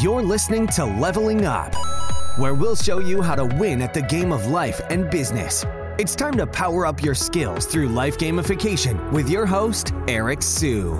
You're listening to Leveling Up, where we'll show you how to win at the game of life and business. It's time to power up your skills through life gamification with your host, Eric Siu.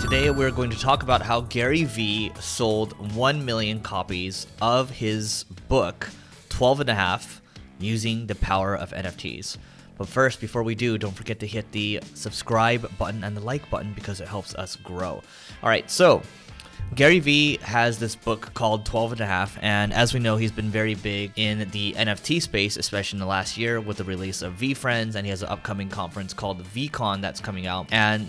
Today, we're going to talk about how Gary Vee sold 1 million copies of his book, 12 and a half, using the power of NFTs. But first, before we do, don't forget to hit the subscribe button and the like button because it helps us grow. All right, so Gary Vee has this book called 12 and a half, and as we know, he's been very big in the NFT space, especially in the last year with the release of VeeFriends, and he has an upcoming conference called VeeCon that's coming out. And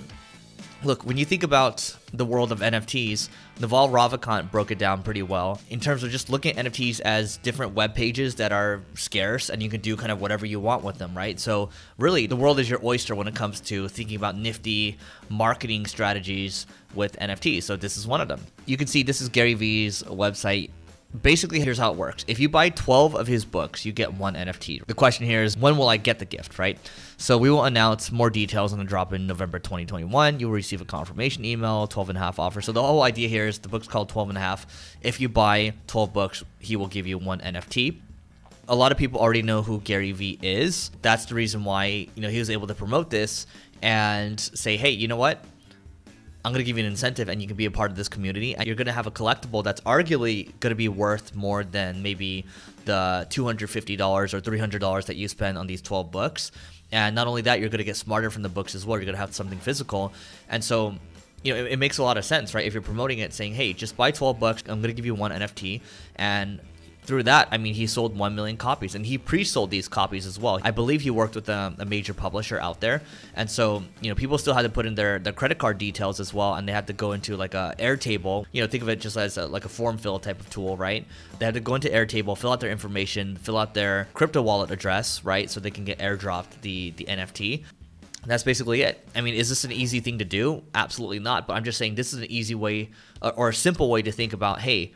look, when you think about the world of NFTs, Naval Ravikant broke it down pretty well in terms of just looking at NFTs as different web pages that are scarce and you can do kind of whatever you want with them, right? So, really, the world is your oyster when it comes to thinking about nifty marketing strategies with NFTs. So, this is one of them. You can see this is Gary Vee's website basically here's how it works. If you buy 12 of his books you get one nft the question here is when will i get the gift right? So we will announce more details on the drop in november 2021 you will receive a confirmation email 12 and a half offer. So the whole idea here is the book's called 12 and a half. If you buy 12 books he will give you one nft a lot of people already know who Gary Vee is. That's the reason why, you know, he was able to promote this and say, "Hey, you know what? I'm going to give you an incentive and you can be a part of this community. And you're going to have a collectible that's arguably going to be worth more than maybe the $250 or $300 that you spend on these 12 books. And not only that, you're going to get smarter from the books as well. You're going to have something physical. And so, you know, it, it makes a lot of sense, right? If you're promoting it, saying, hey, just buy 12 bucks, I'm to give you one NFT. And through that, I mean, he sold 1 million copies and he pre sold these copies as well. I believe he worked with a, a, major publisher out there. And so, you know, people still had to put in their, their credit card details as well. And they had to go into like a Airtable, you know, think of it just as a, like a form fill type of tool, right? They had to go into Airtable, fill out their information, fill out their crypto wallet address, right? So they can get airdropped the, the NFT. that's basically it. I mean, is this an easy thing to do? Absolutely not. But I'm just saying this is an easy way or a simple way to think about, hey,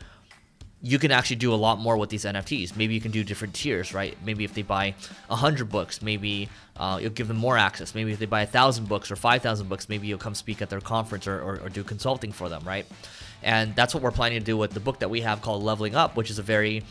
you can actually do a lot more with these NFTs. Maybe you can do different tiers, right? Maybe if they buy 100 books, maybe uh, you'll give them more access. Maybe if they buy 1,000 books or 5,000 books, maybe you'll come speak at their conference or, or, or, do consulting for them, right? And that's what we're planning to do with the book that we have called Leveling Up, which is a very,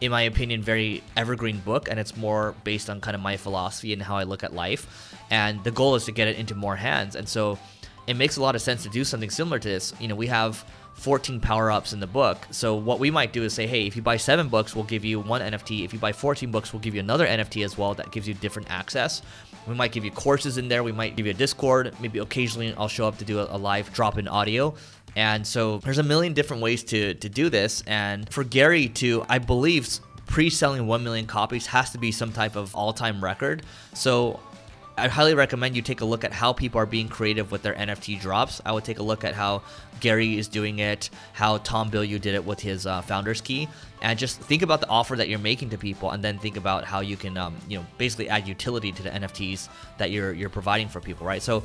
in my opinion, very evergreen book. And it's more based on kind of my philosophy and how I look at life. And the goal is to get it into more hands. And so it makes a lot of sense to do something similar to this. You know, we have 14 power ups in the book. So what we might do is say, hey, if you buy seven books, we'll give you one NFT. If you buy 14 books, we'll give you another NFT as well that gives you different access. We might give you courses in there. We might give you a Discord. Maybe occasionally I'll show up to do a, a live drop in audio. And so there's a million different ways to to do this. And for Gary to, I believe, pre-selling 1 million copies has to be some type of all-time record. So I highly recommend you take a look at how people are being creative with their NFT drops. I would take a look at how Gary is doing it, how Tom Bilyeu did it with his uh, founder's key, and just think about the offer that you're making to people, and then think about how you can, um, you know, basically add utility to the NFTs that you're you're providing for people, right? So